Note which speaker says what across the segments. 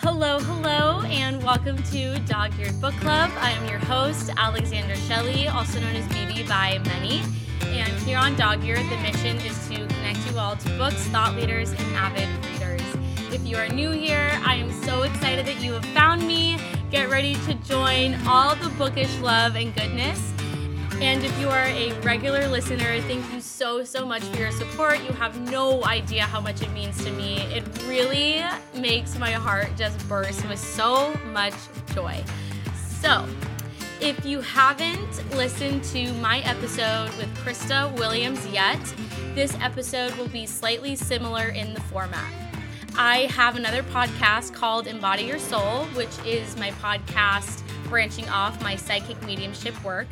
Speaker 1: Hello, hello, and welcome to Dog Eared Book Club. I am your host, Alexandra Shelley, also known as BB by many. And here on Dog Eared, the mission is to connect you all to books, thought leaders, and avid readers. If you are new here, I am so excited that you have found me. Get ready to join all the bookish love and goodness. And if you are a regular listener, thank you so, so much for your support. You have no idea how much it means to me. It really makes my heart just burst with so much joy. So, if you haven't listened to my episode with Krista Williams yet, this episode will be slightly similar in the format. I have another podcast called Embody Your Soul, which is my podcast branching off my psychic mediumship work.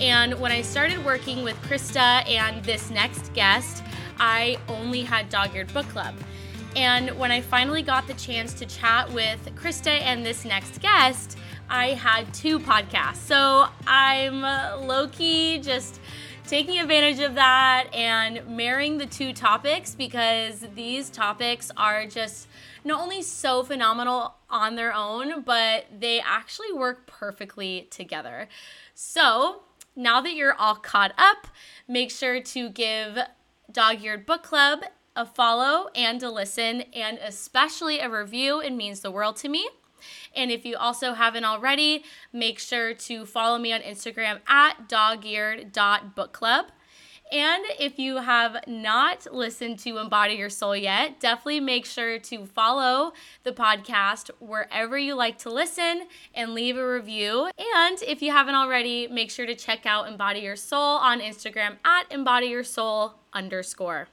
Speaker 1: And when I started working with Krista and this next guest, I only had Dog Eared Book Club. And when I finally got the chance to chat with Krista and this next guest, I had two podcasts. So I'm low key just taking advantage of that and marrying the two topics because these topics are just not only so phenomenal on their own, but they actually work perfectly together. So, now that you're all caught up, make sure to give Dog Eared Book Club a follow and a listen, and especially a review. It means the world to me. And if you also haven't already, make sure to follow me on Instagram at dogeared.bookclub. And if you have not listened to Embody Your Soul yet, definitely make sure to follow the podcast wherever you like to listen and leave a review. And if you haven't already, make sure to check out Embody Your Soul on Instagram at Embody Your Soul underscore.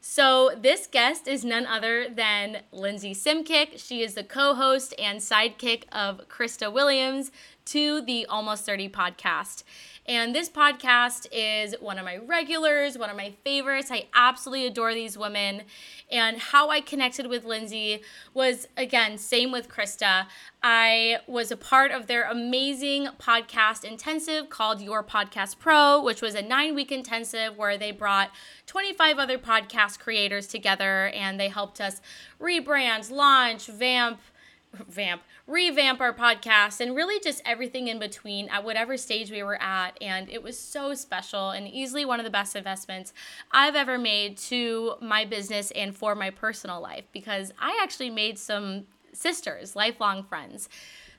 Speaker 1: So, this guest is none other than Lindsey Simcik. She is the co host and sidekick of Krista Williams to the Almost 30 podcast. And this podcast is one of my regulars, one of my favorites. I absolutely adore these women. And how I connected with Lindsey was, again, same with Krista. I was a part of their amazing podcast intensive called Your Podcast Pro, which was a nine week intensive where they brought 25 other podcast creators together and they helped us rebrand, launch, vamp, vamp, revamp our podcast and really just everything in between at whatever stage we were at. And it was so special and easily one of the best investments I've ever made to my business and for my personal life because I actually made some sisters, lifelong friends.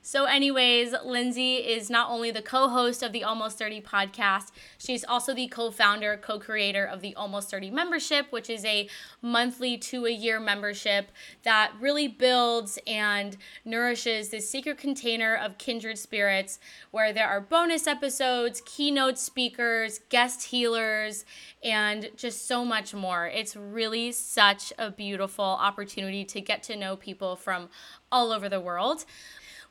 Speaker 1: So, anyways, Lindsey is not only the co host of the Almost 30 podcast, she's also the co founder, co creator of the Almost 30 membership, which is a monthly to a year membership that really builds and nourishes this secret container of kindred spirits where there are bonus episodes, keynote speakers, guest healers, and just so much more. It's really such a beautiful opportunity to get to know people from all over the world.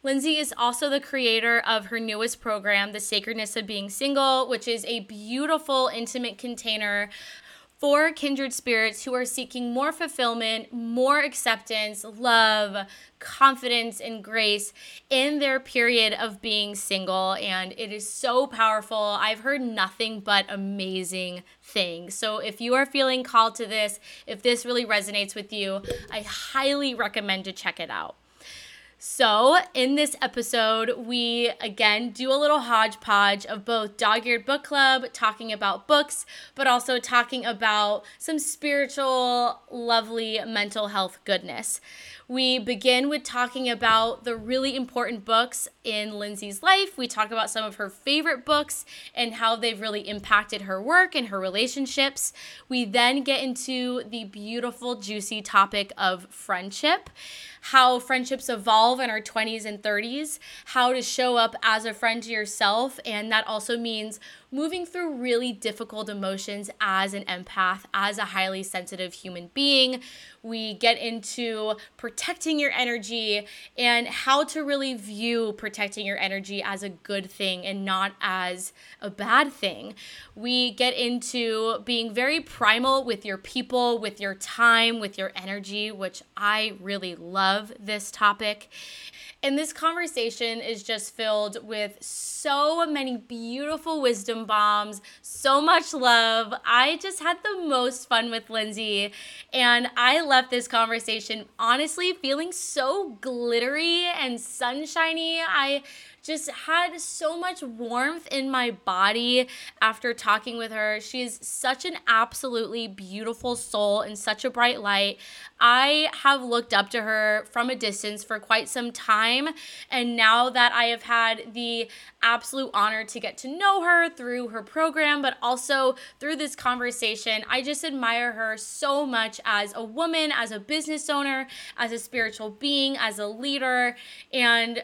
Speaker 1: Lindsey is also the creator of her newest program, The Sacredness of Being Single, which is a beautiful, intimate container for kindred spirits who are seeking more fulfillment, more acceptance, love, confidence, and grace in their period of being single. And it is so powerful. I've heard nothing but amazing things. So if you are feeling called to this, if this really resonates with you, I highly recommend to check it out. So, in this episode, we again do a little hodgepodge of both Dog Eared Book Club, talking about books, but also talking about some spiritual, lovely mental health goodness. We begin with talking about the really important books in Lindsey's life. We talk about some of her favorite books and how they've really impacted her work and her relationships. We then get into the beautiful, juicy topic of friendship how friendships evolve in our 20s and 30s, how to show up as a friend to yourself, and that also means moving through really difficult emotions as an empath, as a highly sensitive human being. We get into protecting your energy and how to really view protecting your energy as a good thing and not as a bad thing. We get into being very primal with your people, with your time, with your energy, which I really love this topic. And this conversation is just filled with so many beautiful wisdom bombs, so much love. I just had the most fun with Lindsey. And I left this conversation honestly feeling so glittery and sunshiny. I just had so much warmth in my body after talking with her. She is such an absolutely beautiful soul and such a bright light. I have looked up to her from a distance for quite some time. And now that I have had the absolute honor to get to know her through her program, but also through this conversation, I just admire her so much as a woman, as a business owner, as a spiritual being, as a leader. And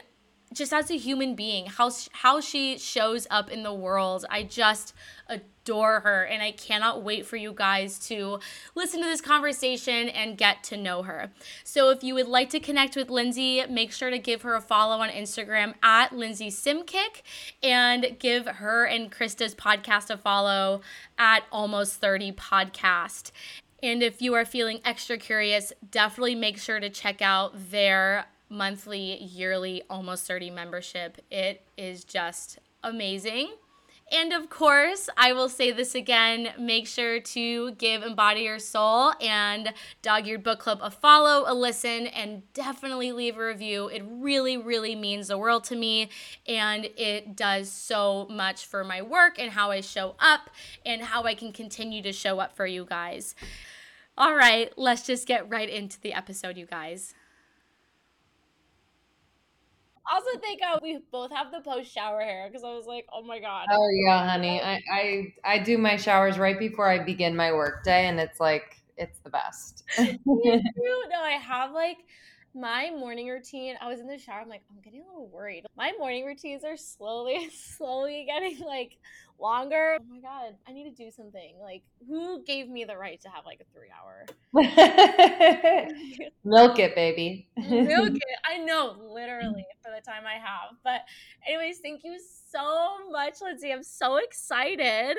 Speaker 1: just as a human being, how how she shows up in the world. I just adore her and I cannot wait for you guys to listen to this conversation and get to know her. So if you would like to connect with Lindsey, make sure to give her a follow on Instagram at Lindsey Simcik and give her and Krista's podcast a follow at Almost 30 Podcast. And if you are feeling extra curious, definitely make sure to check out their monthly, yearly, almost 30 membership. It is just amazing. And of course, I will say this again make sure to give Embody Your Soul and Dog Eared Book Club a follow, a listen, and definitely leave a review. It really, really means the world to me. And it does so much for my work and how I show up and how I can continue to show up for you guys. All right, let's just get right into the episode, you guys also think uh, we both have the post shower hair because I was like, oh my god.
Speaker 2: Oh yeah, honey. I, I I do my showers right before I begin my work day, and it's like it's the best.
Speaker 1: no, I have like my morning routine. I was in the shower. I'm like, I'm getting a little worried. My morning routines are slowly, slowly getting like longer. Oh my god, I need to do something. Like, who gave me the right to have like a three hour?
Speaker 2: Milk it, baby.
Speaker 1: Milk it. I know, literally, for the time I have. But, anyways, thank you so much, Lindsey. I'm so excited.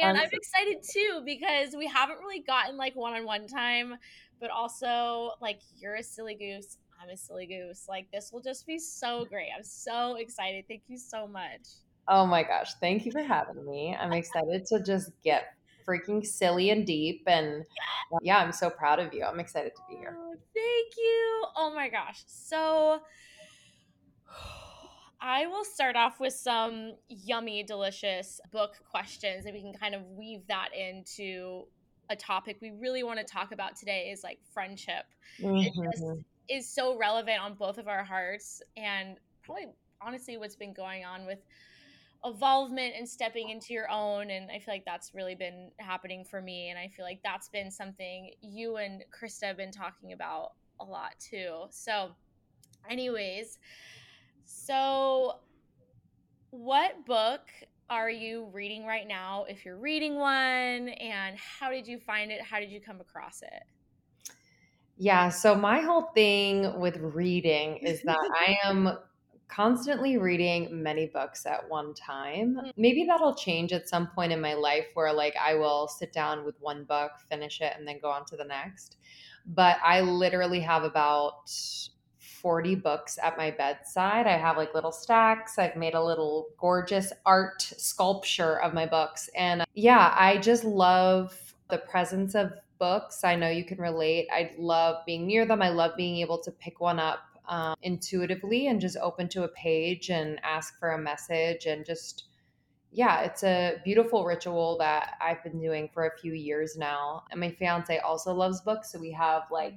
Speaker 1: And I'm, I'm excited too because we haven't really gotten like one on one time, but also, like, you're a silly goose. I'm a silly goose. Like, this will just be so great. I'm so excited. Thank you so much.
Speaker 2: Oh my gosh. Thank you for having me. I'm excited to just get freaking silly and deep. And yeah, I'm so proud of you. I'm excited to be here.
Speaker 1: Oh, thank you. Oh my gosh. So I will start off with some yummy, delicious book questions, and we can kind of weave that into a topic we really want to talk about today is like friendship. Mm-hmm. Mm-hmm. is so relevant on both of our hearts, and probably honestly what's been going on with evolvement and stepping into your own and i feel like that's really been happening for me and i feel like that's been something you and krista have been talking about a lot too. So anyways so what book are you reading right now if you're reading one and how did you find it? How did you come across it?
Speaker 2: Yeah so my whole thing with reading is that i am constantly reading many books at one time. Mm. Maybe that'll change at some point in my life where like I will sit down with one book, finish it and then go on to the next. But I literally have about 40 books at my bedside. I have like little stacks. I've made a little gorgeous art sculpture of my books. And yeah, I just love the presence of books. I know you can relate. I love being near them. I love being able to pick one up um, intuitively and just open to a page and ask for a message and just yeah, it's a beautiful ritual that I've been doing for a few years now. And my fiance also loves books, so we have like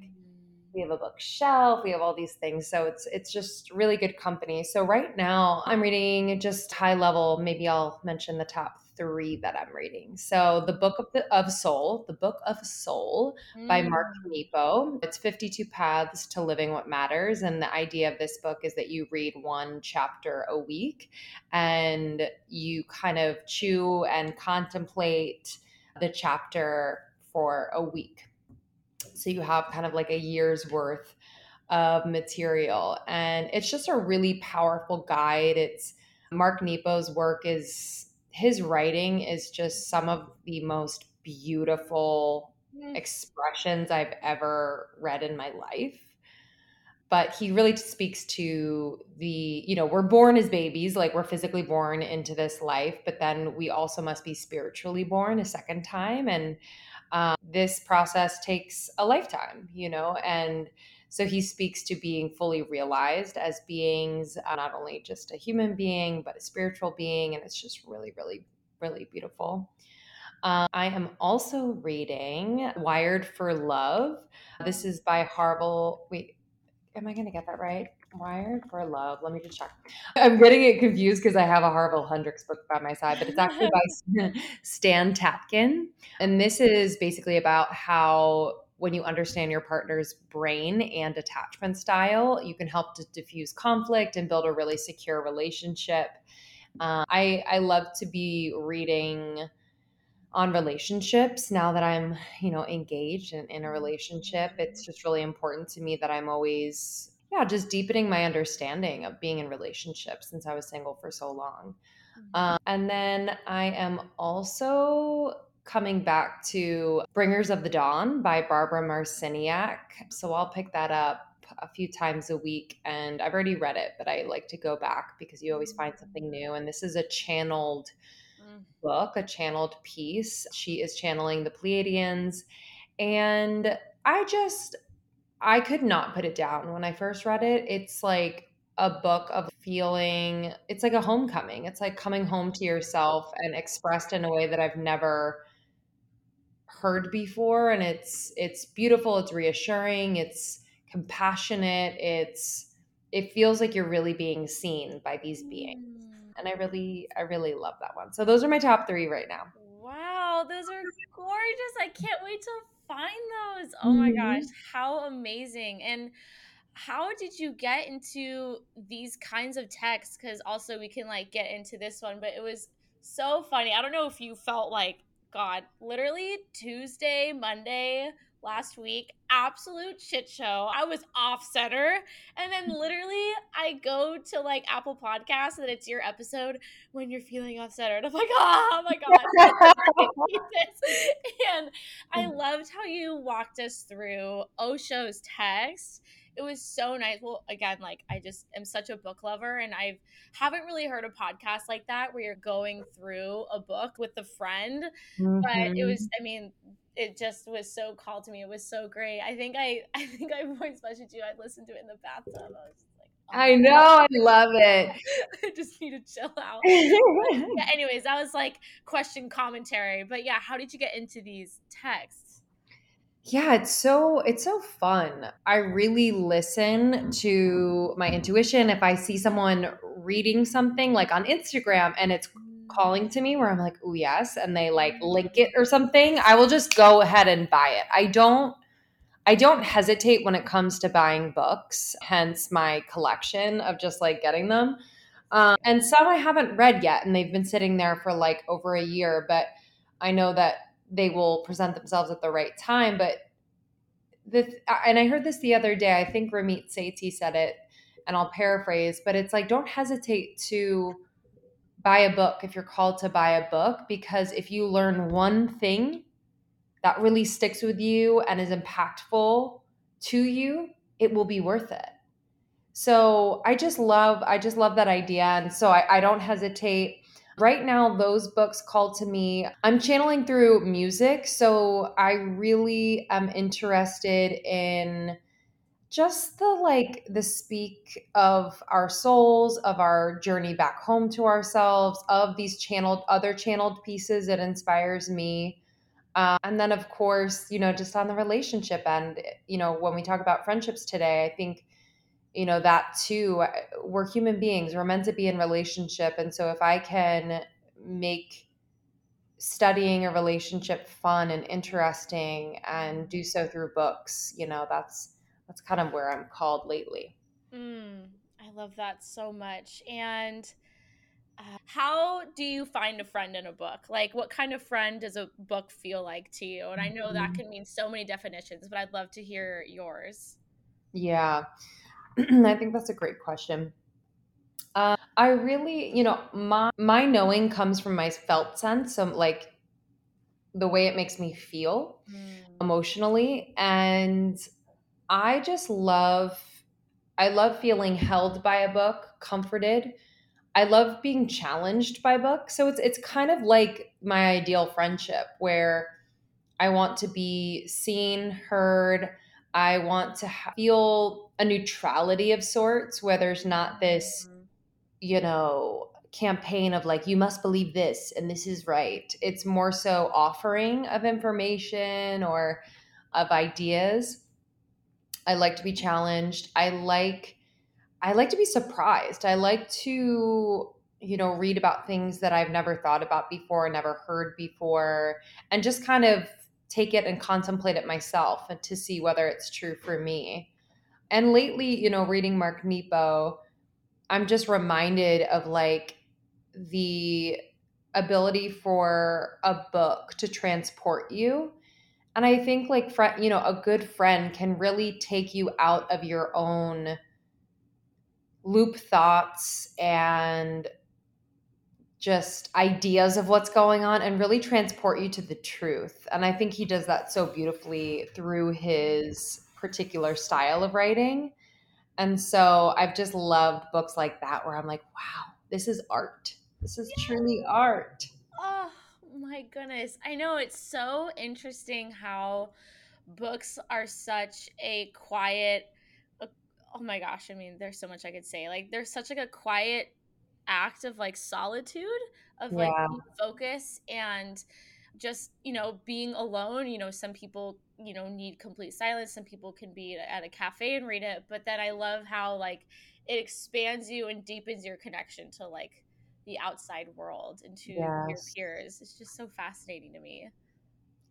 Speaker 2: we have a bookshelf, we have all these things. So it's it's just really good company. So right now I'm reading just high level, maybe I'll mention the top three that I'm reading. So, The Book of, the, of Soul, The Book of Soul mm. by Mark mm. Nepo. It's 52 Paths to Living What Matters. And the idea of this book is that you read one chapter a week and you kind of chew and contemplate the chapter for a week. So, you have kind of like a year's worth of material. And it's just a really powerful guide. It's Mark Nepo's work is his writing is just some of the most beautiful mm. expressions I've ever read in my life. But he really speaks to the, you know, we're born as babies, like we're physically born into this life, but then we also must be spiritually born a second time. And um, this process takes a lifetime, you know, and So he speaks to being fully realized as beings, uh, not only just a human being, but a spiritual being. And it's just really, really, really beautiful. Um, I am also reading Wired for Love. This is by Harville. Wait, am I going to get that right? Wired for Love. Let me just check. I'm getting it confused because I have a Harville Hendrix book by my side, but it's actually by Stan Tatkin. And this is basically about how when you understand your partner's brain and attachment style, you can help to diffuse conflict and build a really secure relationship. Uh, I I love to be reading on relationships now that I'm you know engaged and in a relationship. It's just really important to me that I'm always yeah just deepening my understanding of being in relationships since I was single for so long. Mm-hmm. Um, and then I am also coming back to Bringers of the Dawn by Barbara Marciniak. So I'll pick that up a few times a week and I've already read it, but I like to go back because you always find something new. And this is a channeled mm. book, a channeled piece. She is channeling the Pleiadians. And I just, I could not put it down when I first read it. It's like a book of feeling, it's like a homecoming. It's like coming home to yourself and expressed in a way that I've never heard before and it's it's beautiful it's reassuring it's compassionate it's it feels like you're really being seen by these beings. Mm. and i really i really love that one. So those are my top three right now.
Speaker 1: Wow those are gorgeous i can't wait to find those. Oh my gosh mm-hmm. how amazing. And how did you get into these kinds of texts? Because also we can like get into this one but it was so funny. I don't know if you felt like God, literally Tuesday, Monday last week, absolute shit show. I was off center. And then literally I go to like Apple Podcasts and it's your episode when you're feeling off center. And I'm like, oh my God. and I mm. loved how you walked us through Osho's text it was so nice. Well, again, like I just am such a book lover and I haven't really heard a podcast like that where you're going through a book with a friend. Mm-hmm. But it was, mm-hmm. I mean, it just was so called to me. It was so great. I think I, I think I voice messaged you. I listened to it in the bathtub. I was just like,
Speaker 2: oh, I know, I love it.
Speaker 1: I just need to chill out. yeah, anyways, that was like question commentary. But yeah, how did you get into these texts?
Speaker 2: Yeah, it's so it's so fun. I really listen to my intuition if I see someone reading something like on Instagram and it's calling to me where I'm like, "Oh, yes," and they like link it or something, I will just go ahead and buy it. I don't I don't hesitate when it comes to buying books, hence my collection of just like getting them. Um, and some I haven't read yet, and they've been sitting there for like over a year, but I know that they will present themselves at the right time. But the and I heard this the other day. I think Ramit Sethi said it, and I'll paraphrase, but it's like don't hesitate to buy a book if you're called to buy a book because if you learn one thing that really sticks with you and is impactful to you, it will be worth it. So I just love, I just love that idea. And so I, I don't hesitate Right now, those books call to me. I'm channeling through music. So I really am interested in just the like the speak of our souls of our journey back home to ourselves of these channeled other channeled pieces it inspires me uh, and then of course you know just on the relationship end you know when we talk about friendships today i think you know that too uh, we're human beings we're meant to be in relationship and so if i can make studying a relationship fun and interesting and do so through books you know that's that's kind of where i'm called lately.
Speaker 1: Mm, i love that so much and uh, how do you find a friend in a book? Like what kind of friend does a book feel like to you? And i know that mm-hmm. can mean so many definitions but i'd love to hear yours.
Speaker 2: Yeah I think that's a great question. Uh, I really, you know, my my knowing comes from my felt sense, so like the way it makes me feel mm. emotionally, and I just love, I love feeling held by a book, comforted. I love being challenged by books, so it's it's kind of like my ideal friendship where I want to be seen, heard I want to feel a neutrality of sorts where there's not this, mm-hmm. you know, campaign of like, you must believe this and this is right. It's more so offering of information or of ideas. I like to be challenged. I like I like to be surprised. I like to you know read about things that I've never thought about before, never heard before and just kind of take it and contemplate it myself and to see whether it's true for me. And lately, you know, reading Mark Nepo, I'm just reminded of like the ability for a book to transport you. And I think like friend, you know, a good friend can really take you out of your own loop thoughts and just ideas of what's going on and really transport you to the truth. And I think he does that so beautifully through his particular style of writing. And so I've just loved books like that where I'm like, wow, this is art. This is yeah. truly art.
Speaker 1: Oh my goodness. I know it's so interesting how books are such a quiet uh, oh my gosh, I mean, there's so much I could say. Like there's such like a quiet act of like solitude of like yeah. focus and just you know being alone you know some people you know need complete silence some people can be at a cafe and read it but then i love how like it expands you and deepens your connection to like the outside world and to yes. your peers. It's just so fascinating to me.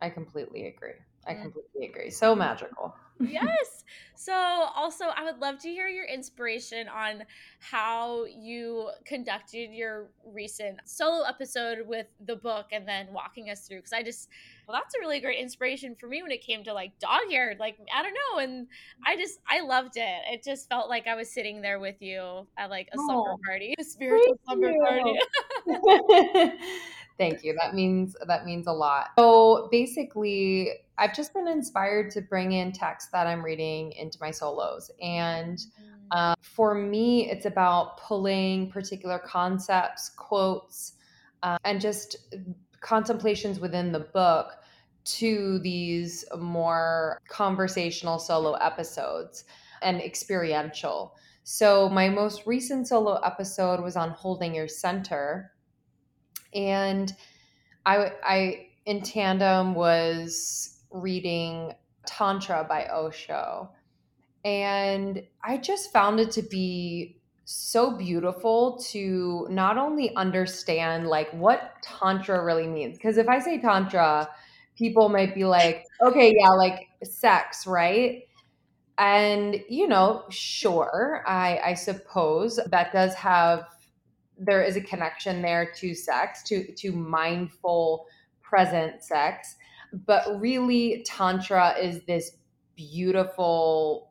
Speaker 2: I completely agree. I mm. completely agree. So magical
Speaker 1: yes. So, also, I would love to hear your inspiration on how you conducted your recent solo episode with the book and then walking us through. Because I just, well, that's a really great inspiration for me when it came to like dog eared. Like, I don't know. And I just, I loved it. It just felt like I was sitting there with you at like a oh, slumber party, a spiritual slumber party.
Speaker 2: Thank you. That means that means a lot. So basically, I've just been inspired to bring in text that I'm reading into my solos. And mm. uh, for me, it's about pulling particular concepts, quotes, uh, and just contemplations within the book to these more conversational solo episodes and experiential. So, my most recent solo episode was on holding your center. And I, I in tandem was reading Tantra by Osho. And I just found it to be so beautiful to not only understand like what tantra really means because if i say tantra people might be like okay yeah like sex right and you know sure i i suppose that does have there is a connection there to sex to to mindful present sex. But really tantra is this beautiful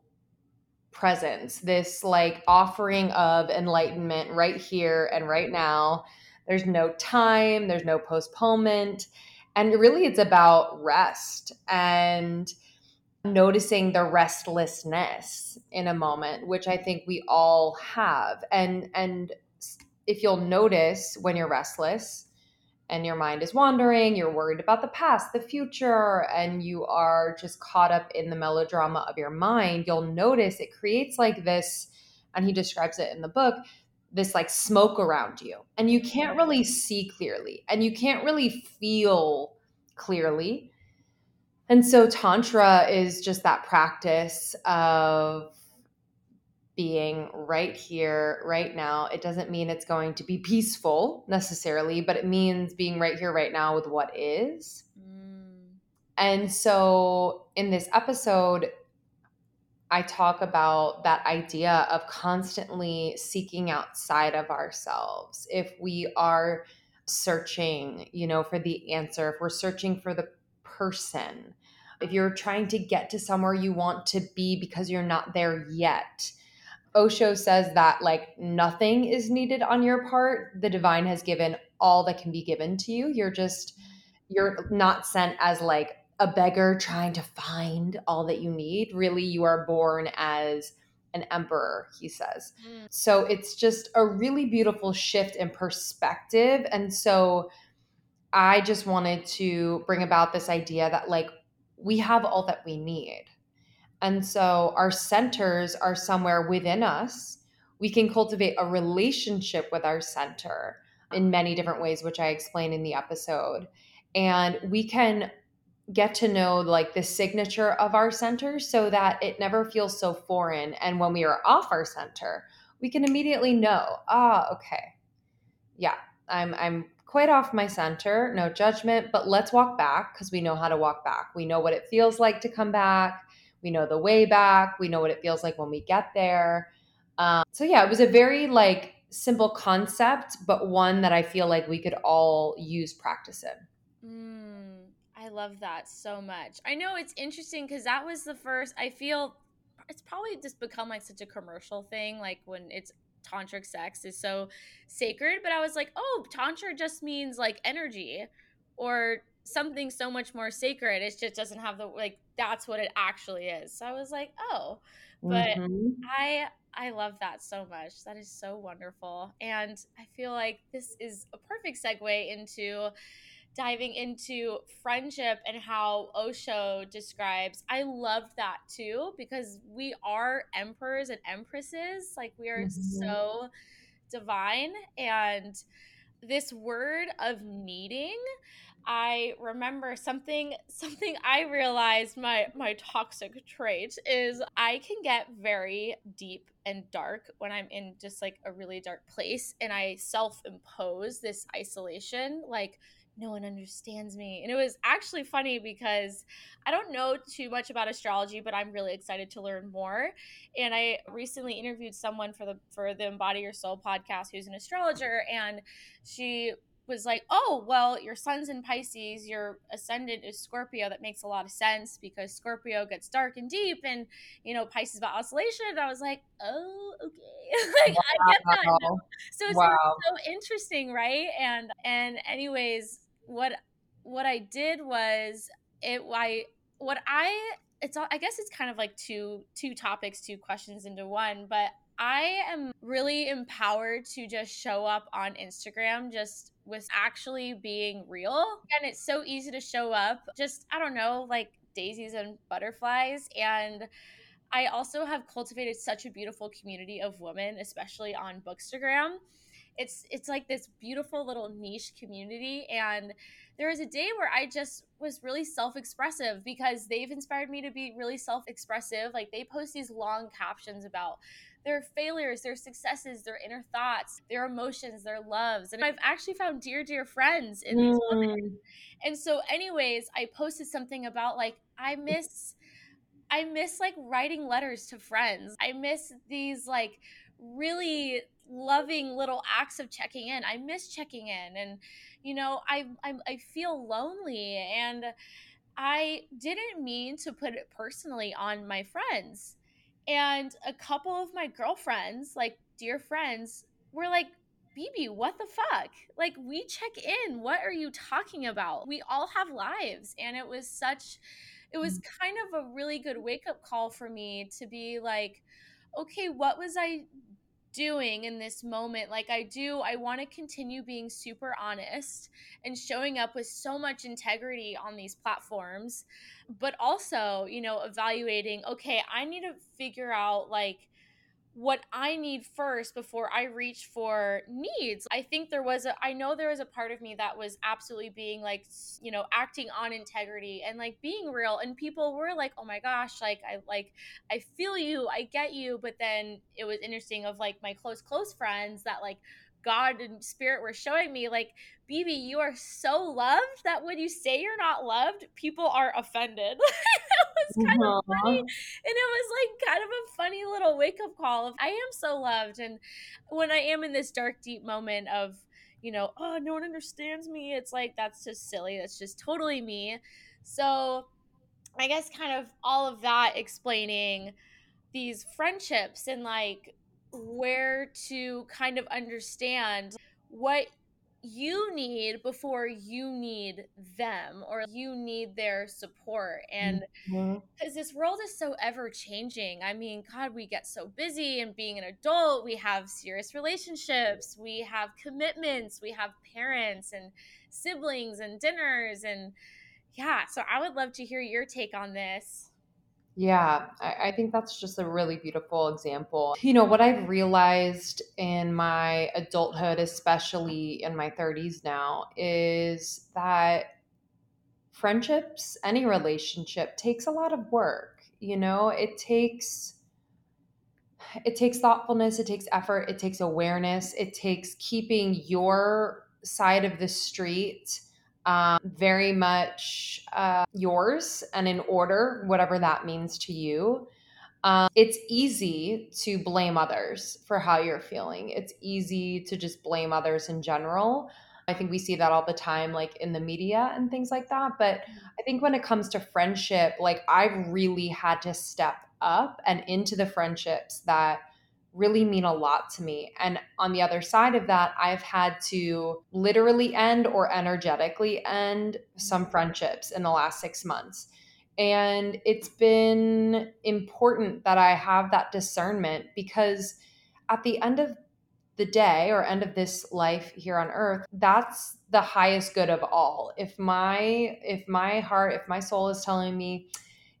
Speaker 2: presence this like offering of enlightenment right here and right now. There's no time there's no postponement and really it's about rest and noticing the restlessness in a moment which i think we all have. And and if you'll notice when you're restless and your mind is wandering, you're worried about the past, the future, and you are just caught up in the melodrama of your mind, you'll notice it creates like this, and he describes it in the book, this like smoke around you. And you can't really see clearly, and you can't really feel clearly. And so, Tantra is just that practice of being right here, right now. It doesn't mean it's going to be peaceful necessarily, but it means being right here, right now with what is. Mm. And so in this episode, I talk about that idea of constantly seeking outside of ourselves. If we are searching, you know, for the answer, if we're searching for the person, if you're trying to get to somewhere you want to be because you're not there yet, Osho says that like nothing is needed on your part. The divine has given all that can be given to you. You're just you're not sent as like a beggar trying to find all that you need. Really, you are born as an emperor, he says. Mm. So it's just a really beautiful shift in perspective. And so I just wanted to bring about this idea that like we have all that we need And so our centers are somewhere within us. We can cultivate a relationship with our center in many different ways, which I explain in the episode. And we can get to know like the signature of our center so that it never feels so foreign. And when we are off our center, we can immediately know, ah, okay, yeah, I'm I'm quite off my center, no judgment, but let's walk back because we know how to walk back. We know what it feels like to come back. We know the way back. We know what it feels like when we get there. Um, so yeah, it was a very like simple concept, but one that I feel like we could all use practice in.
Speaker 1: Mm, I love that so much. I know it's interesting because that was the first. I feel it's probably just become like such a commercial thing, like when it's tantric sex is so sacred but i was like oh tantra just means like energy or something so much more sacred it just doesn't have the like that's what it actually is so i was like oh but mm-hmm. i i love that so much that is so wonderful and i feel like this is a perfect segue into diving into friendship and how Osho describes. I love that too because we are emperors and empresses. Like we are mm-hmm. so divine. And this word of needing, I remember something something I realized my my toxic trait is I can get very deep and dark when I'm in just like a really dark place and I self-impose this isolation like no one understands me. And it was actually funny because I don't know too much about astrology, but I'm really excited to learn more. And I recently interviewed someone for the for the Embody Your Soul podcast who's an astrologer and she was like, "Oh, well, your sun's in Pisces, your ascendant is Scorpio. That makes a lot of sense because Scorpio gets dark and deep, and you know Pisces about oscillation." And I was like, "Oh, okay, like wow. I get that." Now. So it's wow. so interesting, right? And and anyways, what what I did was it. I what I it's all I guess it's kind of like two two topics, two questions into one, but I am really empowered to just show up on Instagram just with actually being real. And it's so easy to show up, just, I don't know, like daisies and butterflies. And I also have cultivated such a beautiful community of women, especially on Bookstagram. It's it's like this beautiful little niche community and there was a day where I just was really self-expressive because they've inspired me to be really self-expressive. Like they post these long captions about their failures, their successes, their inner thoughts, their emotions, their loves. And I've actually found dear, dear friends in these mm. women. And so, anyways, I posted something about like, I miss. I miss like writing letters to friends. I miss these like really loving little acts of checking in. I miss checking in and you know, I I I feel lonely and I didn't mean to put it personally on my friends. And a couple of my girlfriends, like dear friends, were like, BB, what the fuck? Like, we check in. What are you talking about? We all have lives. And it was such, it was mm. kind of a really good wake up call for me to be like, okay, what was I doing in this moment like i do i want to continue being super honest and showing up with so much integrity on these platforms but also you know evaluating okay i need to figure out like what I need first before I reach for needs. I think there was a, I know there was a part of me that was absolutely being like, you know, acting on integrity and like being real. And people were like, oh my gosh, like, I like, I feel you, I get you. But then it was interesting of like my close, close friends that like, God and spirit were showing me like BB you are so loved that when you say you're not loved people are offended was kind of funny. And it was like kind of a funny little wake up call of I am so loved. And when I am in this dark deep moment of you know oh no one understands me it's like that's just silly. That's just totally me. So I guess kind of all of that explaining these friendships and like where to kind of understand what you need before you need them or you need their support. And because mm-hmm. this world is so ever changing i mean god we get so busy and being an adult. We have serious relationships. We have commitments. We have parents and siblings and dinners and yeah. So i would love to hear your take on this
Speaker 2: Yeah, I, I think that's just a really beautiful example. You know, what I've realized in my adulthood, especially in my 30s now, is that friendships, any relationship takes a lot of work. You know, it takes it takes thoughtfulness, it takes effort, it takes awareness, it takes keeping your side of the street um, very much uh, yours and in order, whatever that means to you. Um, it's easy to blame others for how you're feeling. It's easy to just blame others in general. I think we see that all the time, like in the media and things like that. But I think when it comes to friendship, like I've really had to step up and into the friendships that really mean a lot to me. And on the other side of that, I've had to literally end or energetically end some friendships in the last six months. And it's been important that I have that discernment because at the end of the day or end of this life here on earth that's the highest good of all if my if my heart if my soul is telling me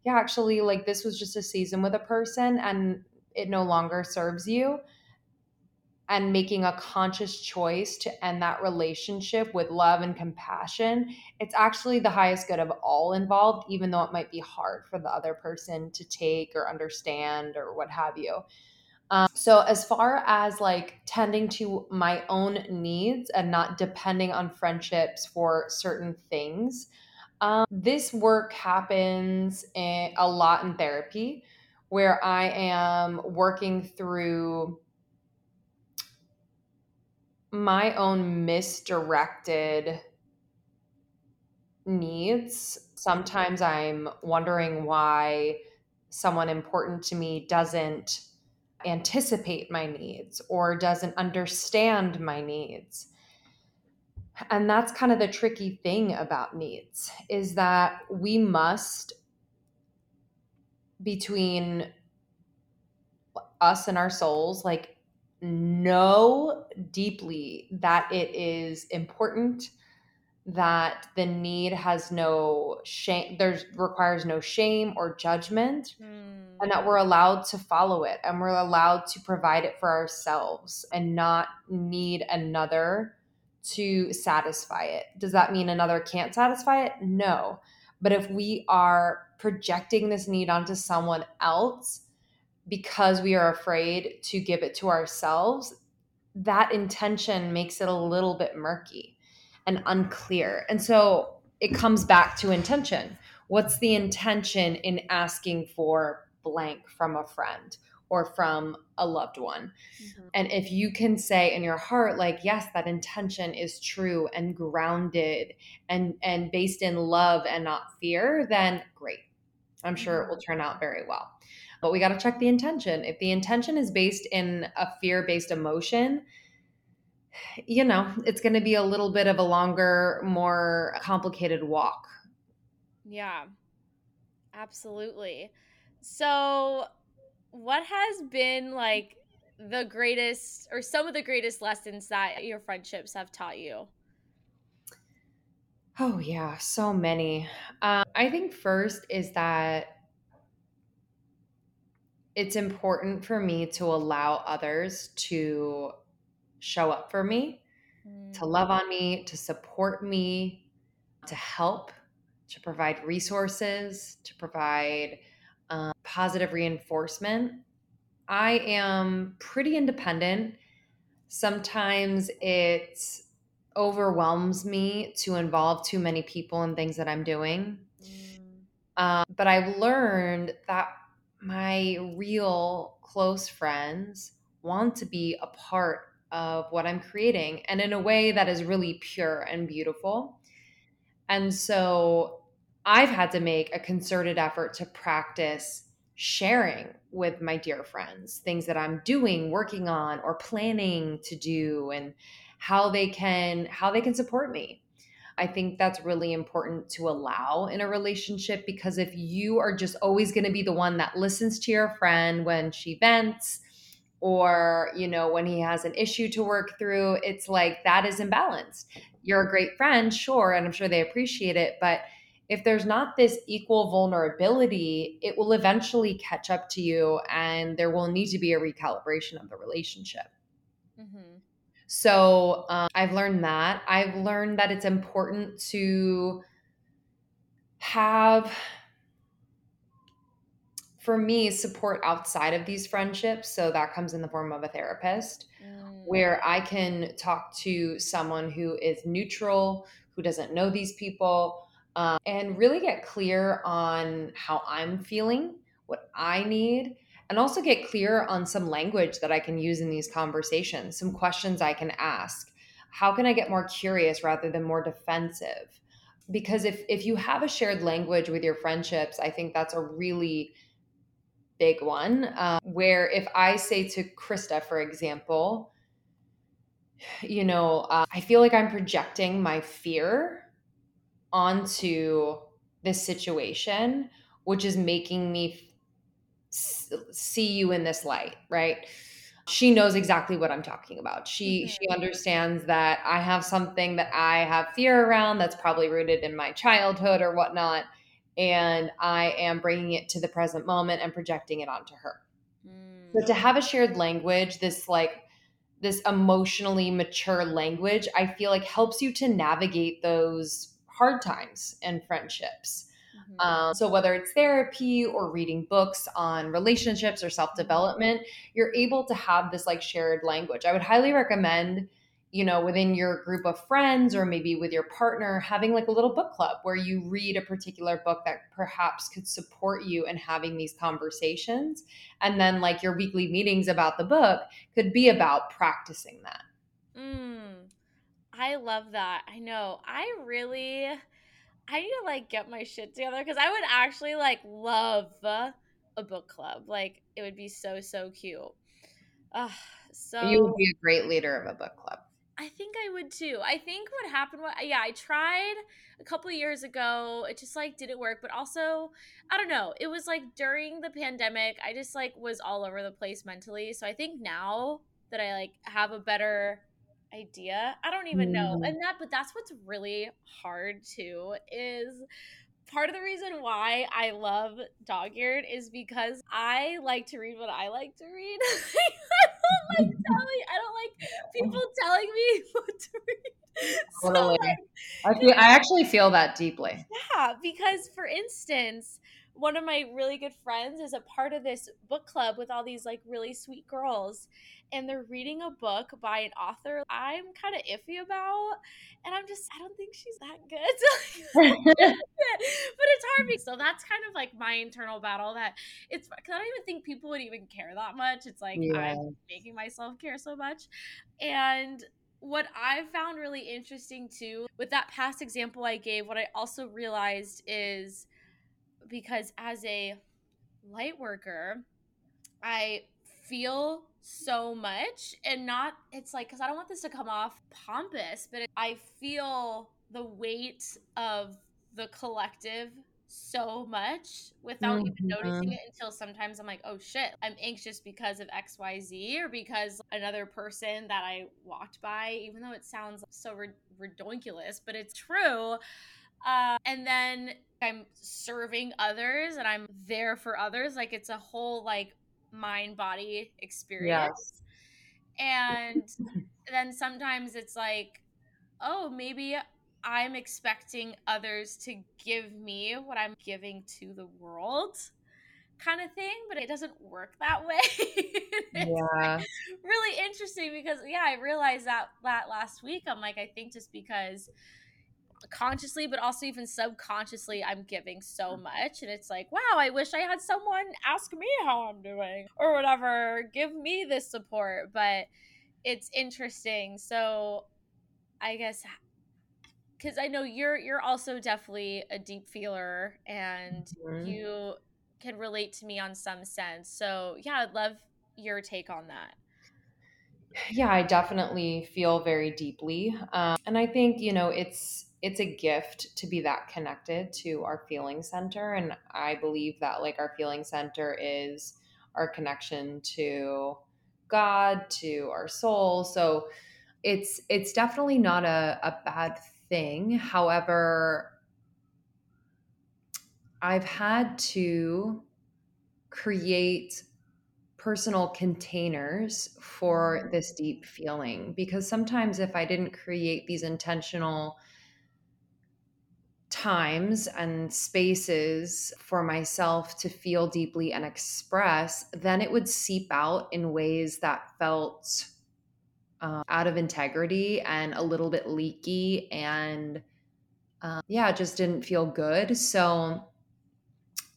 Speaker 2: yeah actually like this was just a season with a person and it no longer serves you and making a conscious choice to end that relationship with love and compassion, it's actually the highest good of all involved, even though it might be hard for the other person to take or understand or what have you. Um, so, as far as like tending to my own needs and not depending on friendships for certain things, um, this work happens in, a lot in therapy where I am working through my own misdirected needs. Sometimes I'm wondering why someone important to me doesn't anticipate my needs or doesn't understand my needs. And that's kind of the tricky thing about needs is that we must between us and our souls like know deeply that it is important that the need has no shame there's requires no shame or judgment mm. and that we're allowed to follow it and we're allowed to provide it for ourselves and not need another to satisfy it. Does that mean another can't satisfy it? No but if we are projecting this need onto someone else because we are afraid to give it to ourselves, that intention makes it a little bit murky and unclear. And so it comes back to intention. What's the intention in asking for blank from a friend or from a loved one? Mm-hmm. And if you can say in your heart like yes, that intention is true and grounded and and based in love and not fear, then great. I'm sure it will mm-hmm. turn out very well but we got to check the intention. If the intention is based in a fear based emotion, you know, it's going to be a little bit of a longer, more complicated walk.
Speaker 1: Yeah, absolutely. So, what has been like the greatest or some of the greatest lessons that your friendships have taught you?
Speaker 2: Oh, yeah, so many. Um, I think first is that it's important for me to allow others to show up for me, mm. to love on me, to support me, to help, to provide resources, to provide um, positive reinforcement. I am pretty independent. Sometimes it overwhelms me to involve too many people in things that I'm doing. Mm. Um, but I've learned that my real close friends want to be a part of what I'm creating and in a way that is really pure and beautiful. And so I've had to make a concerted effort to practice sharing with my dear friends things that I'm doing, working on or planning to do and how they can how they can support me. I think that's really important to allow in a relationship because if you are just always going to be the one that listens to your friend when she vents or, you know, when he has an issue to work through, it's like that is imbalanced. You're a great friend, sure, and I'm sure they appreciate it, but if there's not this equal vulnerability, it will eventually catch up to you and there will need to be a recalibration of the relationship. Mm-hmm. So um, I've learned that. I've learned that it's important to have for me support outside of these friendships so that comes in the form of a therapist mm. where i can talk to someone who is neutral who doesn't know these people um, and really get clear on how i'm feeling what i need and also get clear on some language that i can use in these conversations some questions i can ask. How can i get more curious rather than more defensive? Because if if you have a shared language with your friendships i think that's a really big one um, where if I say to Krista, for example, you know, uh, I feel like I'm projecting my fear onto this situation, which is making me f- see you in this light, right? She knows exactly what I'm talking about. She mm-hmm. she understands that I have something that I have fear around that's probably rooted in my childhood or whatnot and I am bringing it to the present moment and projecting it onto her. Mm. But to have a shared language, this like this emotionally mature language, I feel like helps you to navigate those hard times and friendships. Mm-hmm. Um, so whether it's therapy or reading books on relationships or self development, you're able to have this like shared language. I would highly recommend you know, within your group of friends or maybe with your partner, having like a little book club where you read a particular book that perhaps could support you in having these conversations. And then, like, your weekly meetings about the book could be about practicing that.
Speaker 1: Mm, I love that. I know. I really, I need to like get my shit together because I would actually like love a book club. Like, it would be so, so cute. Uh, so
Speaker 2: you would be a great leader of a book club.
Speaker 1: I think I would too. I think what happened was, yeah, I tried a couple years ago. It just like didn't work. But also, I don't know. It was like during the pandemic, I just like was all over the place mentally. So I think now that I like have a better idea, I don't even know. Mm. And that, but that's what's really hard too is part of the reason why I love dog eared is because I like to read what I like to read. I don't like telling I don't like people telling me what to read.
Speaker 2: Totally. So, like, I feel I actually feel that deeply.
Speaker 1: Yeah, because for instance, one of my really good friends is a part of this book club with all these like really sweet girls and they're reading a book by an author I'm kind of iffy about. And I'm just, I don't think she's that good. but it's hard. Because, so that's kind of like my internal battle that it's, because I don't even think people would even care that much. It's like yeah. I'm making myself care so much. And what I've found really interesting too, with that past example I gave, what I also realized is because as a light worker, I feel so much and not it's like because i don't want this to come off pompous but i feel the weight of the collective so much without mm-hmm. even noticing it until sometimes i'm like oh shit i'm anxious because of xyz or because another person that i walked by even though it sounds so ridiculous but it's true uh, and then i'm serving others and i'm there for others like it's a whole like mind body experience. Yes. And then sometimes it's like, oh, maybe I'm expecting others to give me what I'm giving to the world kind of thing, but it doesn't work that way. yeah. Like really interesting because yeah, I realized that that last week. I'm like, I think just because consciously but also even subconsciously i'm giving so mm. much and it's like wow i wish i had someone ask me how i'm doing or whatever give me this support but it's interesting so i guess because i know you're you're also definitely a deep feeler and mm-hmm. you can relate to me on some sense so yeah i'd love your take on that
Speaker 2: yeah i definitely feel very deeply um, and i think you know it's it's a gift to be that connected to our feeling center and i believe that like our feeling center is our connection to god to our soul so it's it's definitely not a, a bad thing however I've had to create personal containers for
Speaker 1: Mm-hmm.
Speaker 2: this deep feeling because sometimes if I didn't create these intentional times and spaces for myself to feel deeply and express, then it would seep out in ways that felt uh, out of integrity and a little bit leaky and uh, yeah, just didn't feel good. So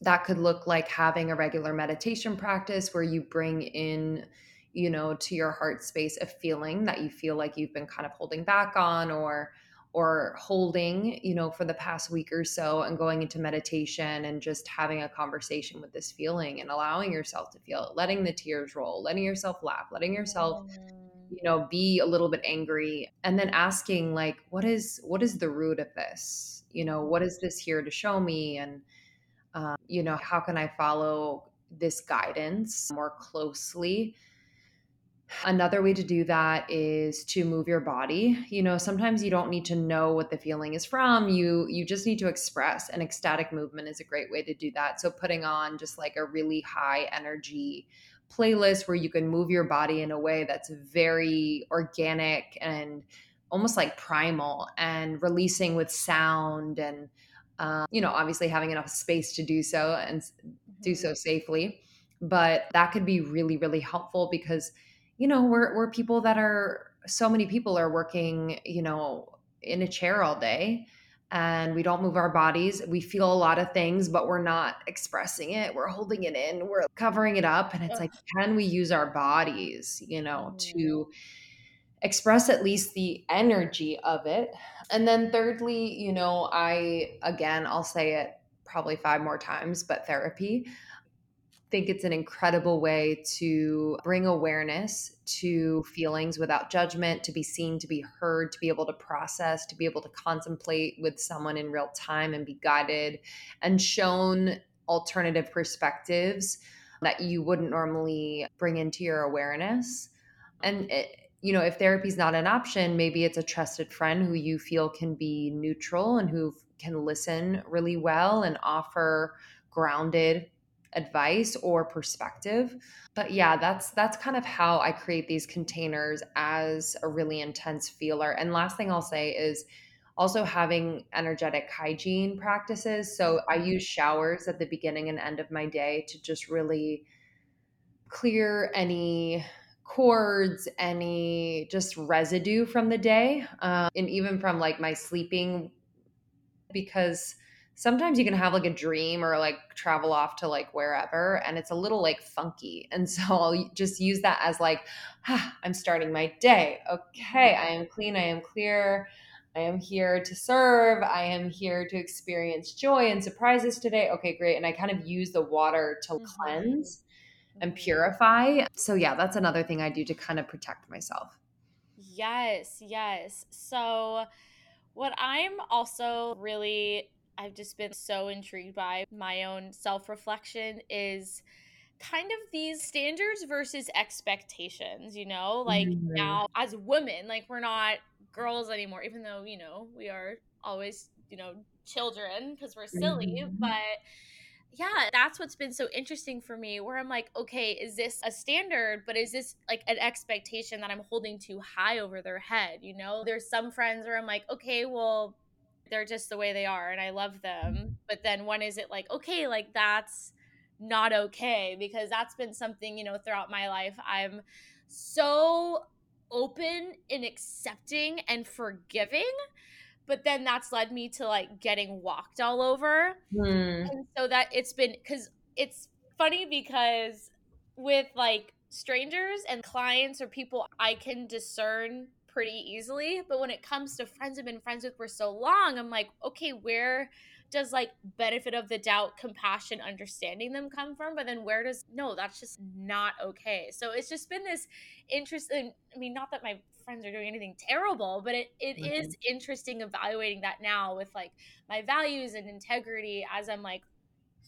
Speaker 2: that could look like having a regular meditation practice where you bring in you know to your heart space a feeling that you feel like you've been kind of holding back on or or holding you know for the past week or so and going into meditation and just having a conversation with this feeling and allowing yourself to feel it letting the tears roll letting yourself laugh letting yourself
Speaker 1: Mm-hmm.
Speaker 2: you know be a little bit angry and then asking like what is what is the root of this? You know what is this here to show me? And um, you know how can i follow this guidance more closely another way to do that is to move your body. You know sometimes you don't need to know what the feeling is from. You you just need to express and ecstatic movement is a great way to do that. So putting on just like a really high energy playlist where you can move your body in a way that's very organic and almost like primal and releasing with sound and um, you know obviously having enough space to do so and do
Speaker 1: Mm-hmm.
Speaker 2: so safely. But that could be really really helpful because you know we're we're people that are so many people are working you know in a chair all day and we don't move our bodies. We feel a lot of things but we're not expressing it. We're holding it in. We're covering it up and it's like can we use our bodies you know
Speaker 1: Mhm.
Speaker 2: to express at least the energy of it. And then thirdly, you know, I again, I'll say it probably five more times, but therapy think it's an incredible way to bring awareness to feelings without judgment, to be seen, to be heard, to be able to process, to be able to contemplate with someone in real time and be guided and shown alternative perspectives that you wouldn't normally bring into your awareness. And it, you know, if therapy is not an option, maybe it's a trusted friend who you feel can be neutral and who can listen really well and offer grounded advice or perspective. But yeah, that's that's kind of how I create these containers as a really intense feeler. And last thing I'll say is also having energetic hygiene practices. So I use showers at the beginning and end of my day to just really clear any cords, any just residue from the day, um, and even from like my sleeping, because sometimes you can have like a dream or like travel off to like wherever and it's a little like funky. And so I'll just use that as like, ah, I'm starting my day. Okay, I am clean, I am clear. I am here to serve. I am here to experience joy and surprises today. Okay, great. And I kind of use the water to
Speaker 1: Mhm.
Speaker 2: cleanse and
Speaker 1: Mhm.
Speaker 2: purify. So yeah, that's another thing I do to kind of protect myself.
Speaker 1: Yes, yes. So, what I'm also really, I've just been so intrigued by my own self reflection is kind of these standards versus expectations, you know? Like
Speaker 2: Mhm.
Speaker 1: now, as women, like we're not girls anymore, even though, you know, we are always, you know, children because we're silly.
Speaker 2: Mhm.
Speaker 1: But yeah, that's what's been so interesting for me where I'm like, okay, is this a standard, but is this like an expectation that I'm holding too high over their head? You know, there's some friends where I'm like, okay, well, they're just the way they are and I love them. But then when is it like, okay, like that's not okay? Because that's been something, you know, throughout my life. I'm so open in accepting and forgiving, but then that's led me to like getting walked all over
Speaker 2: Hmm.
Speaker 1: and so that it's been because it's funny because with like strangers and clients or people I can discern pretty easily. But when it comes to friends I've been friends with for so long, I'm like, okay, where does like benefit of the doubt, compassion, understanding them come from? But then where does no, that's just not okay. So it's just been this interesting. I mean, not that my friends are doing anything terrible, but it, it is
Speaker 2: Mhm.
Speaker 1: interesting evaluating that now with like my values and integrity as I'm like,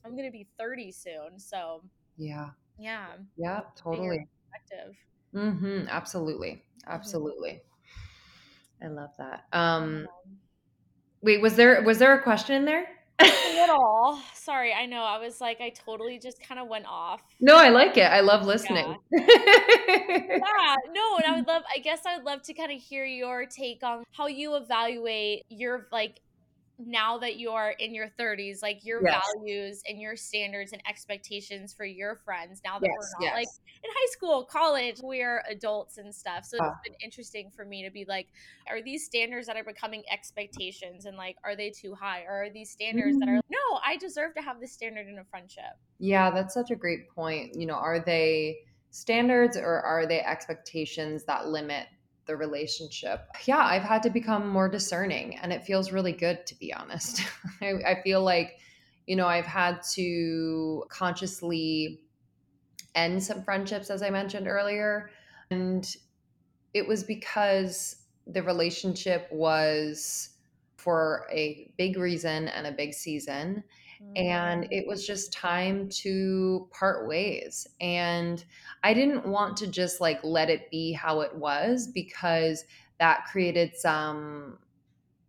Speaker 1: I'm gonna be 30 soon. So
Speaker 2: Yeah.
Speaker 1: yeah,
Speaker 2: Yeah, totally. Mhm. Absolutely.
Speaker 1: Mhm.
Speaker 2: Absolutely. I love that. Um wait, was there was there a question in there?
Speaker 1: little. Sorry, I know. I was like, I totally just kind of went off.
Speaker 2: No, I like it. I love listening.
Speaker 1: Yeah. yeah, no, and I would love, I guess I would love to kind of hear your take on how you evaluate your like now that you are in your 30s like your yes. values and your standards and expectations for your friends now that yes, we're not yes. like in high school college we're adults and stuff so it's been interesting for me to be like are these standards that are becoming expectations and like are they too high or are these standards mm-hmm. that are mm-hmm. no i deserve to have this standard in a friendship
Speaker 2: yeah that's such a great point you know are they standards or are they expectations that limit the relationship. Yeah, I've had to become more discerning and it feels really good to be honest. I, I feel like, you know, I've had to consciously end some friendships, as I mentioned earlier. And it was because the relationship was for a big reason and a big season. And it was just time to part ways. And I didn't want to just like let it be how it was because that created some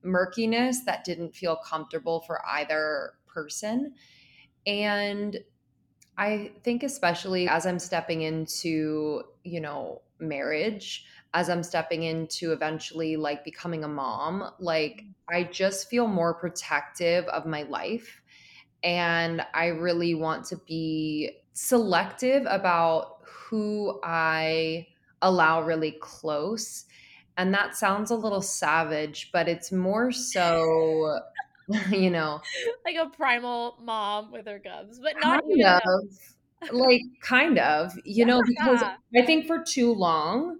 Speaker 2: murkiness that didn't feel comfortable for either person. And I think especially as I'm stepping into, you know, marriage, as I'm stepping into eventually like becoming a mom, like mm. I just feel more protective of my life and I really want to be selective about who I allow really close. And that sounds a little savage, but it's more so, you know,
Speaker 1: like a primal mom with her cubs, but not kind of,
Speaker 2: like kind of, you yeah. know, because I think for too long,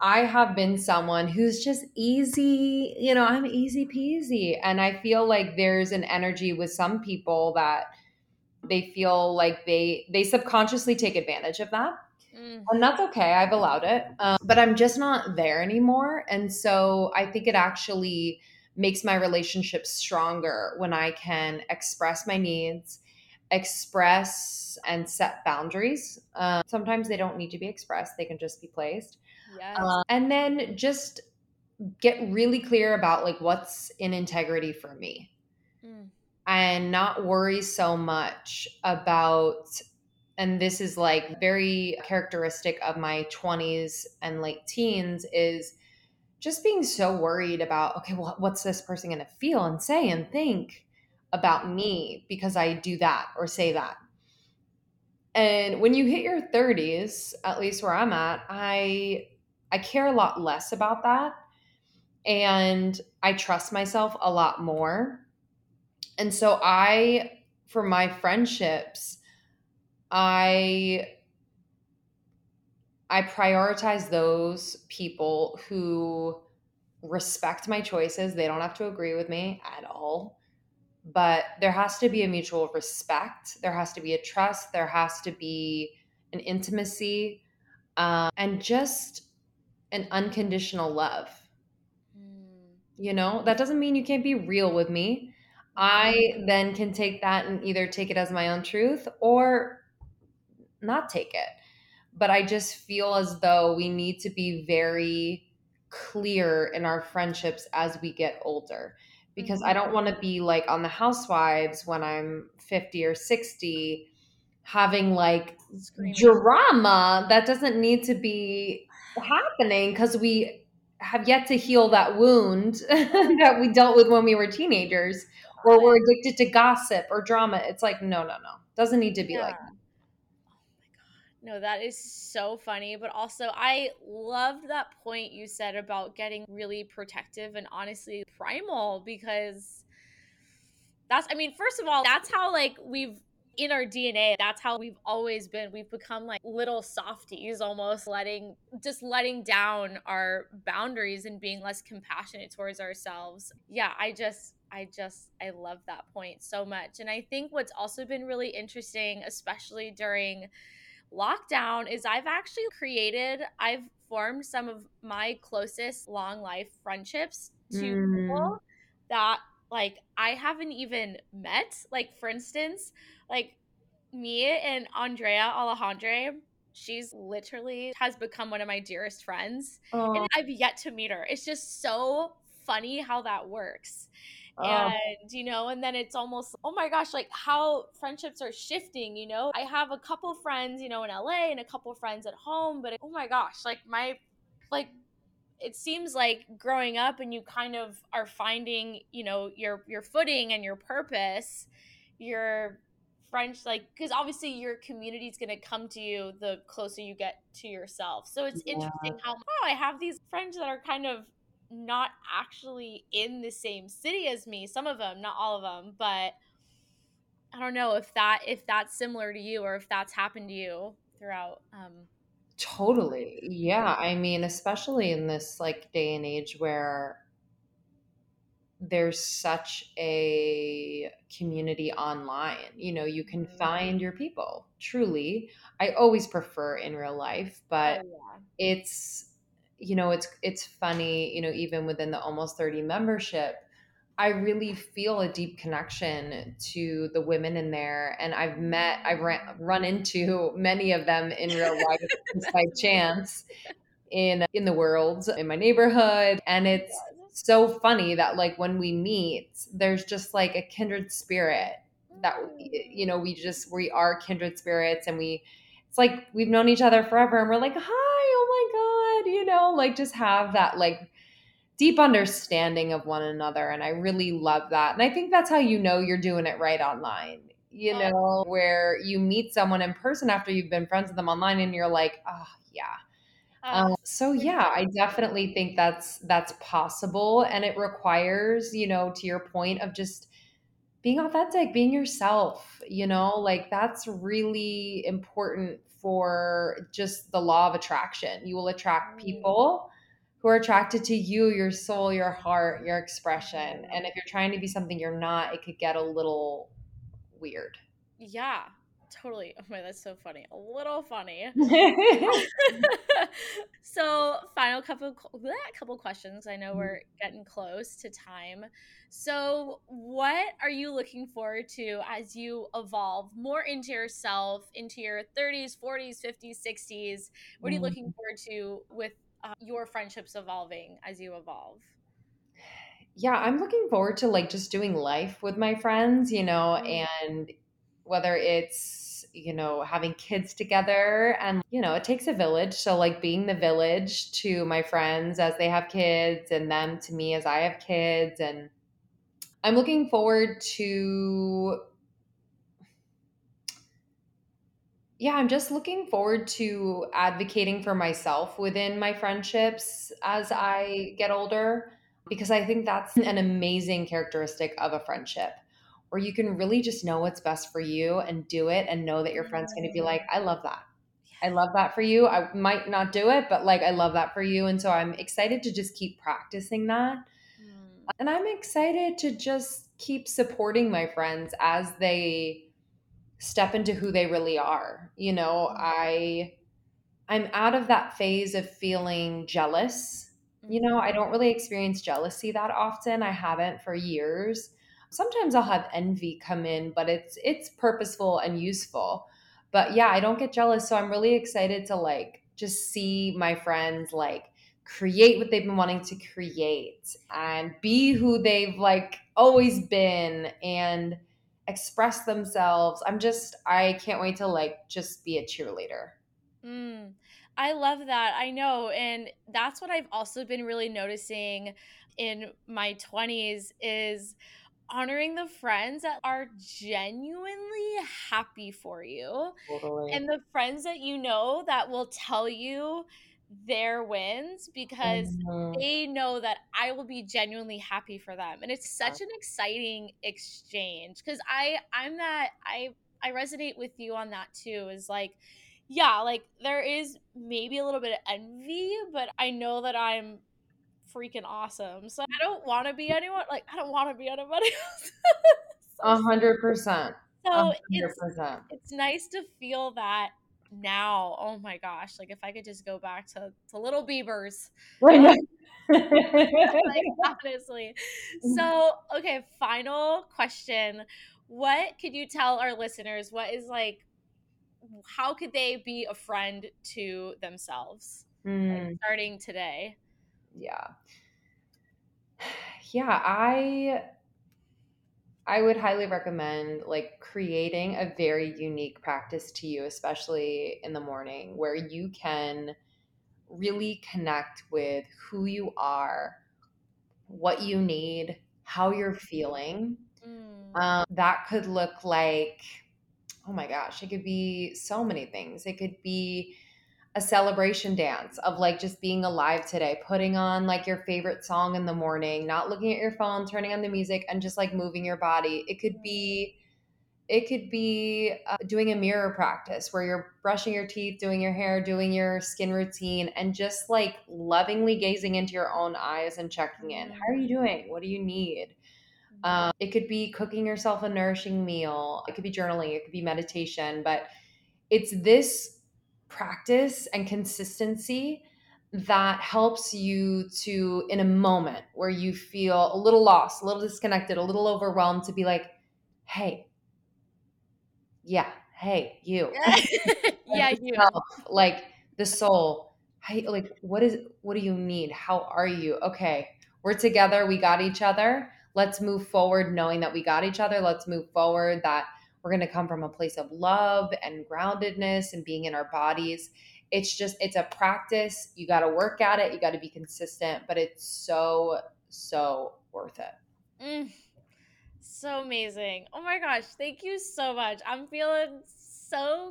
Speaker 2: I have been someone who's just easy, you know, I'm easy peasy. And I feel like there's an energy with some people that they feel like they they subconsciously take advantage of that. Mm. And that's okay. I've allowed it. Um, but I'm just not there anymore. And so I think it actually makes my relationship stronger when I can express my needs, express and set boundaries. Um, sometimes they don't need to be expressed, they can just be placed. Yes. Uh, and then just get really clear about like what's in integrity for me. Mm. And not worry so much about and this is like very characteristic of my 20s and late teens is just being so worried about okay well, what's this person going to feel and say and think about me because i do that or say that and when you hit your 30s at least where i'm at i I care a lot less about that. And I trust myself a lot more. And so I, for my friendships, I I prioritize those people who respect my choices. They don't have to agree with me at all. But there has to be a mutual respect. There has to be a trust. There has to be an intimacy. Um, and just an unconditional love. Mm. You know, that doesn't mean you can't be real with me. I then can take that and either take it as my own truth or not take it. But I just feel as though we need to be very clear in our friendships as we get older because I don't mm-hmm. want to be like on the housewives when I'm 50 or 60 having like Screaming. drama that doesn't need to be happening because we have yet to heal that wound that we dealt with when we were teenagers or we're addicted to gossip or drama. It's like, no, no, no. Doesn't need to be yeah. like that.
Speaker 1: No, that is so funny. But also, I loved that point you said about getting really protective and honestly primal because that's, I mean, first of all, that's how like we've in our DNA. That's how we've always been. We've become like little softies, almost letting just letting down our boundaries and being less compassionate towards ourselves. Yeah, I just I just I love that point so much. And I think what's also been really interesting, especially during lockdown, is I've actually created I've formed some of my closest long life friendships to mm. people that like I haven't even met. Like for instance, like me and Andrea Alejandre, she's literally has become one of my dearest friends. Oh. And I've yet to meet her. It's just so funny how that works. Oh. And, you know, and then it's almost, oh my gosh, like how friendships are shifting, you know? I have a couple friends, you know, in LA and a couple friends at home, but oh my gosh, like my, like, it seems like growing up and you kind of are finding, you know, your your footing and your purpose, your French, like, because obviously your community is going to come to you the closer you get to yourself. So it's yeah. interesting how, wow, I have these friends that are kind of not actually in the same city as me. Some of them, not all of them, but I don't know if that if that's similar to you or if that's happened to you throughout. Um,
Speaker 2: totally, yeah. I mean, especially in this like day and age where there's such a community online. You know, you can mm-hmm. find your people truly. I always prefer in real life, but oh, yeah. it's you know, it's it's funny, you know, even within the almost 30 membership, I really feel a deep connection to the women in there. And I've met, I've ran, run into many of them in real life by chance in in the world in my neighborhood and it's so funny that like when we meet, there's just like a kindred spirit that mm. you know we just we are kindred spirits and we it's like we've known each other forever and we're like hi oh my god you know like just have that like deep understanding of one another and i really love that and i think that's how you know you're doing it right online you know where you meet someone in person after you've been friends with them online and you're like oh yeah um, so yeah, I definitely think that's that's possible, and it requires, you know, to your point of just being authentic, being yourself. You know, like that's really important for just the law of attraction. You will attract mm. people who are attracted to you, your soul, your heart, your expression. And if you're trying to be something you're not, it could get a little weird.
Speaker 1: Yeah, totally. Oh my, that's so funny. A little funny. so, final couple bleh, couple questions. I know mm-hmm. we're getting close to time. So, what are you looking forward to as you evolve more into yourself, into your 30s, 40s, 50s, 60s? What are you looking mm-hmm. forward to with uh, your friendships evolving as you evolve?
Speaker 2: Yeah, I'm looking forward to like just doing life with my friends, you know, mm-hmm. and whether it's you know having kids together and you know it takes a village. So like being the village to my friends as they have kids and them to me as i have kids and i'm looking forward to yeah i'm just looking forward to advocating for myself within my friendships as i get older because i think that's an amazing characteristic of a friendship or you can really just know what's best for you and do it and know that your friend's going to be like, I love that. I love that for you. I might not do it, but like I love that for you. And so I'm excited to just keep practicing that. Mm. And I'm excited to just keep supporting my friends as they step into who they really are. You know, mm. I I'm out of that phase of feeling jealous. You know, I mm-hmm. don't really experience jealousy that often. I haven't for years sometimes I'll have envy come in, but it's it's purposeful and useful. But yeah, I don't get jealous, so I'm really excited to like just see my friends like create what they've been wanting to create and be who they've like always been and express themselves. I'm just I can't wait to like just be a cheerleader.
Speaker 1: Mm, I love that. I know. And that's what I've also been really noticing in my 20s is honoring the friends that are genuinely happy for you totally. and the friends that you know that will tell you their wins because mm-hmm. they know that I will be genuinely happy for them and it's such an exciting exchange cuz I I'm that I I resonate with you on that too is like yeah like there is maybe a little bit of envy but I know that I'm freaking awesome. So I don't want to be anyone like I don't want to be anybody else.
Speaker 2: A hundred percent.
Speaker 1: So it's, it's nice to feel that now. Oh my gosh! Like if I could just go back to to little Beavers. like, honestly. So okay, final question. What could you tell our listeners? What is like? How could they be a friend to themselves? Mm. Like starting today
Speaker 2: yeah. Yeah, I I would highly recommend like creating a very unique practice to you, especially in the morning, where you can really connect with who you are, what you need, how you're feeling. Mm. Um, that could look like, oh my gosh, it could be so many things. It could be a celebration dance of like just being alive today, putting on like your favorite song in the morning, not looking at your phone, turning on the music and just like moving your body. It could be it could be uh, doing a mirror practice where you're brushing your teeth, doing your hair, doing your skin routine, and just like lovingly gazing into your own eyes and checking in. How are you doing? What do you need? Um, it could be cooking yourself a nourishing meal. It could be journaling. It could be meditation. But it's this practice and consistency that helps you to in a moment where you feel a little lost a little disconnected a little overwhelmed to be like hey yeah hey you
Speaker 1: yeah you.
Speaker 2: like the soul hey like what is what do you need? How are you? Okay we're together we got each other let's move forward knowing that we got each other let's move forward that we're going to come from a place of love and groundedness and being in our bodies. It's just, it's a practice. You got to work at it. You got to be consistent, but it's so, so worth it. Mm,
Speaker 1: so amazing. Oh my gosh. Thank you so much. I'm feeling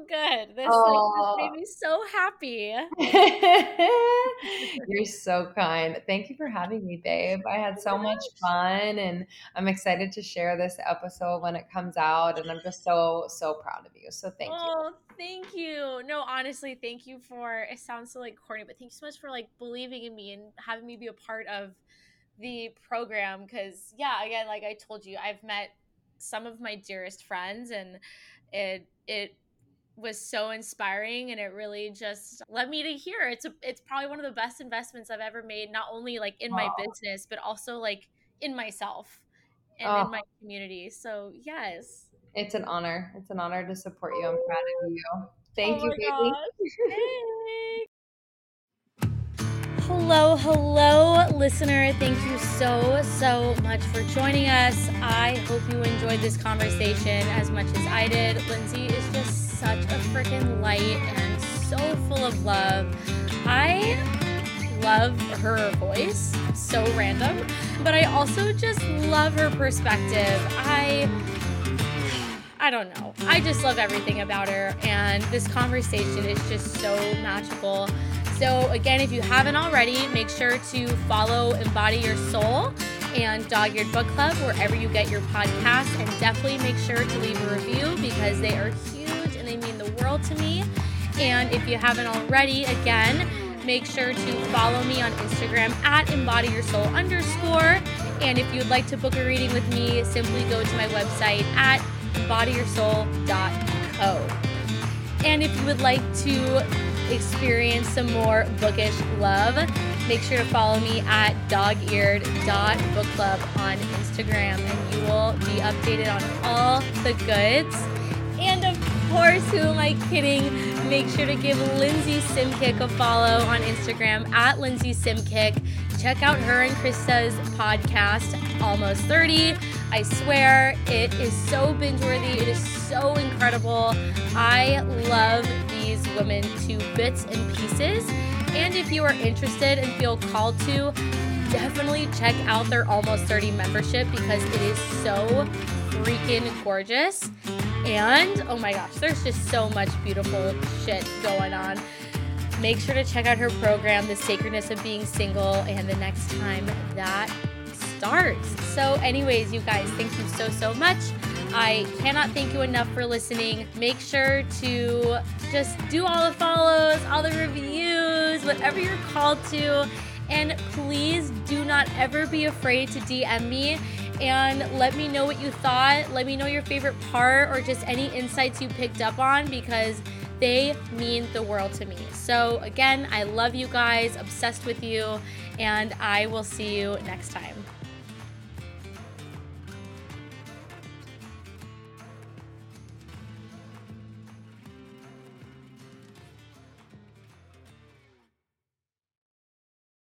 Speaker 1: good. This like, made me so happy.
Speaker 2: You're so kind. Thank you for having me, babe. I had so much fun and I'm excited to share this episode when it comes out. And I'm just so, so proud of you. So thank
Speaker 1: oh,
Speaker 2: you.
Speaker 1: Oh, thank you. No, honestly, thank you for it sounds so like corny, but thank you so much for like believing in me and having me be a part of the program. Cause yeah, again, like I told you, I've met some of my dearest friends and it it was so inspiring and it really just led me to here. It's a it's probably one of the best investments i've ever made not only like in my business but also like in myself and oh. in my community. So yes.
Speaker 2: It's an honor. It's an honor to support you. I'm proud of you. Oh Thank oh you baby.
Speaker 1: Hello, hello, listener. Thank you so, so much for joining us. I hope you enjoyed this conversation as much as I did. Lindsey is just such a freaking light and so full of love. I love her voice, so random, but I also just love her perspective. I I don't know. I just love everything about her and this conversation is just so magical. So again, if you haven't already, make sure to follow Embody Your Soul and Dog Eared Book Club wherever you get your podcasts and definitely make sure to leave a review because they are huge to me. And if you haven't already, again, make sure to follow me on Instagram at embody your soul underscore. And if you'd like to book a reading with me, simply go to my website at embodyoursoul.co. And if you would like to experience some more bookish love, make sure to follow me at dogeared.bookclub on Instagram and you will be updated on all the goods. Course, who am I kidding? Make sure to give Lindsey Simcik a follow on Instagram at Lindsey Simcik. Check out her and Krista's podcast, Almost 30. I swear it is so binge worthy. It is so incredible. I love these women to bits and pieces. And if you are interested and feel called to, definitely check out their Almost 30 membership because it is so freaking gorgeous. And oh my gosh, there's just so much beautiful shit going on. Make sure to check out her program, The Sacredness of Being Single, and the next time that starts. So, anyways, you guys, thank you so, so much. I cannot thank you enough for listening. Make sure to just do all the follows, all the reviews, whatever you're called to. And please do not ever be afraid to DM me and let me know what you thought. Let me know your favorite part or just any insights you picked up on because they mean the world to me. So, again, I love you guys, obsessed with you, and I will see you next time.